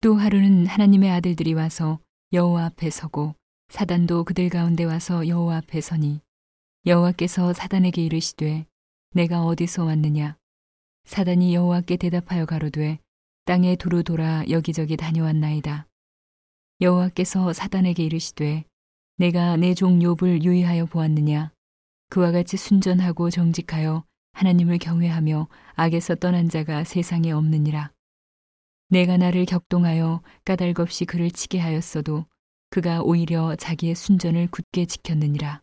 또 하루는 하나님의 아들들이 와서 여호와 앞에 서고 사단도 그들 가운데 와서 여호와 앞에 서니 여호와께서 사단에게 이르시되 내가 어디서 왔느냐? 사단이 여호와께 대답하여 가로되 땅에 두루 돌아 여기저기 다녀왔나이다. 여호와께서 사단에게 이르시되 내가 내 종 욥을 유의하여 보았느냐? 그와 같이 순전하고 정직하여 하나님을 경외하며 악에서 떠난 자가 세상에 없느니라 내가 나를 격동하여 까닭없이 그를 치게 하였어도 그가 오히려 자기의 순전을 굳게 지켰느니라.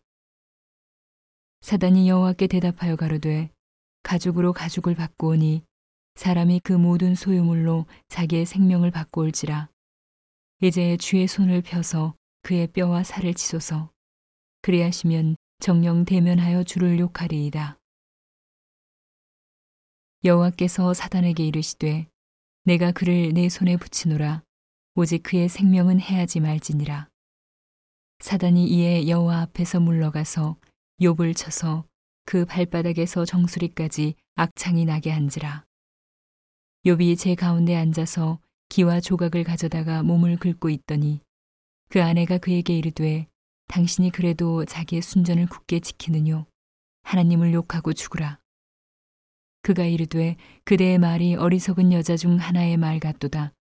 사단이 여호와께 대답하여 가로되 가죽으로 가죽을 바꾸오니 사람이 그 모든 소유물로 자기의 생명을 바꾸올지라. 이제 주의 손을 펴서 그의 뼈와 살을 치소서. 그리하시면 정령 대면하여 주를 욕하리이다. 여호와께서 사단에게 이르시되 내가 그를 내 손에 붙이노라. 오직 그의 생명은 해하지 말지니라. 사단이 이에 여호와 앞에서 물러가서 욥을 쳐서 그 발바닥에서 정수리까지 악창이 나게 한지라. 욥이 제 가운데 앉아서 기와 조각을 가져다가 몸을 긁고 있더니 그 아내가 그에게 이르되 당신이 그래도 자기의 순전을 굳게 지키느뇨. 하나님을 욕하고 죽으라 그가 이르되 그대의 말이 어리석은 여자 중 하나의 말 같도다.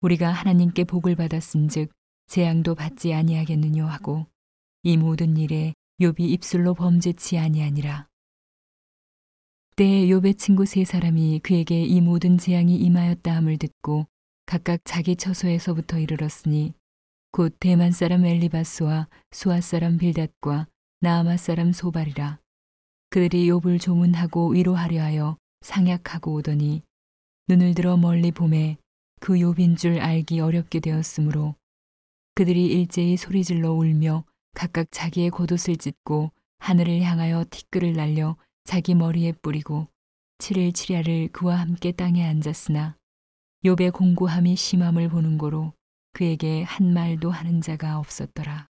우리가 하나님께 복을 받았은즉 재앙도 받지 아니하겠느뇨 하고 이 모든 일에 욥이 입술로 범죄치 아니하니라. 때에 욥의 친구 세 사람이 그에게 이 모든 재앙이 임하였다 함을 듣고 각각 자기 처소에서부터 이르렀으니 곧 대만 사람 엘리바스와 수아 사람 빌닷과 나아마 사람 소발이라. 그들이 욥을 조문하고 위로하려 하여 상약하고 오더니 눈을 들어 멀리 봄에 그 욥인 줄 알기 어렵게 되었으므로 그들이 일제히 소리질러 울며 각각 자기의 겉옷을 찢고 하늘을 향하여 티끌을 날려 자기 머리에 뿌리고 칠일 칠야를 그와 함께 땅에 앉았으나 욥의 공고함이 심함을 보는 고로 그에게 한 말도 하는 자가 없었더라.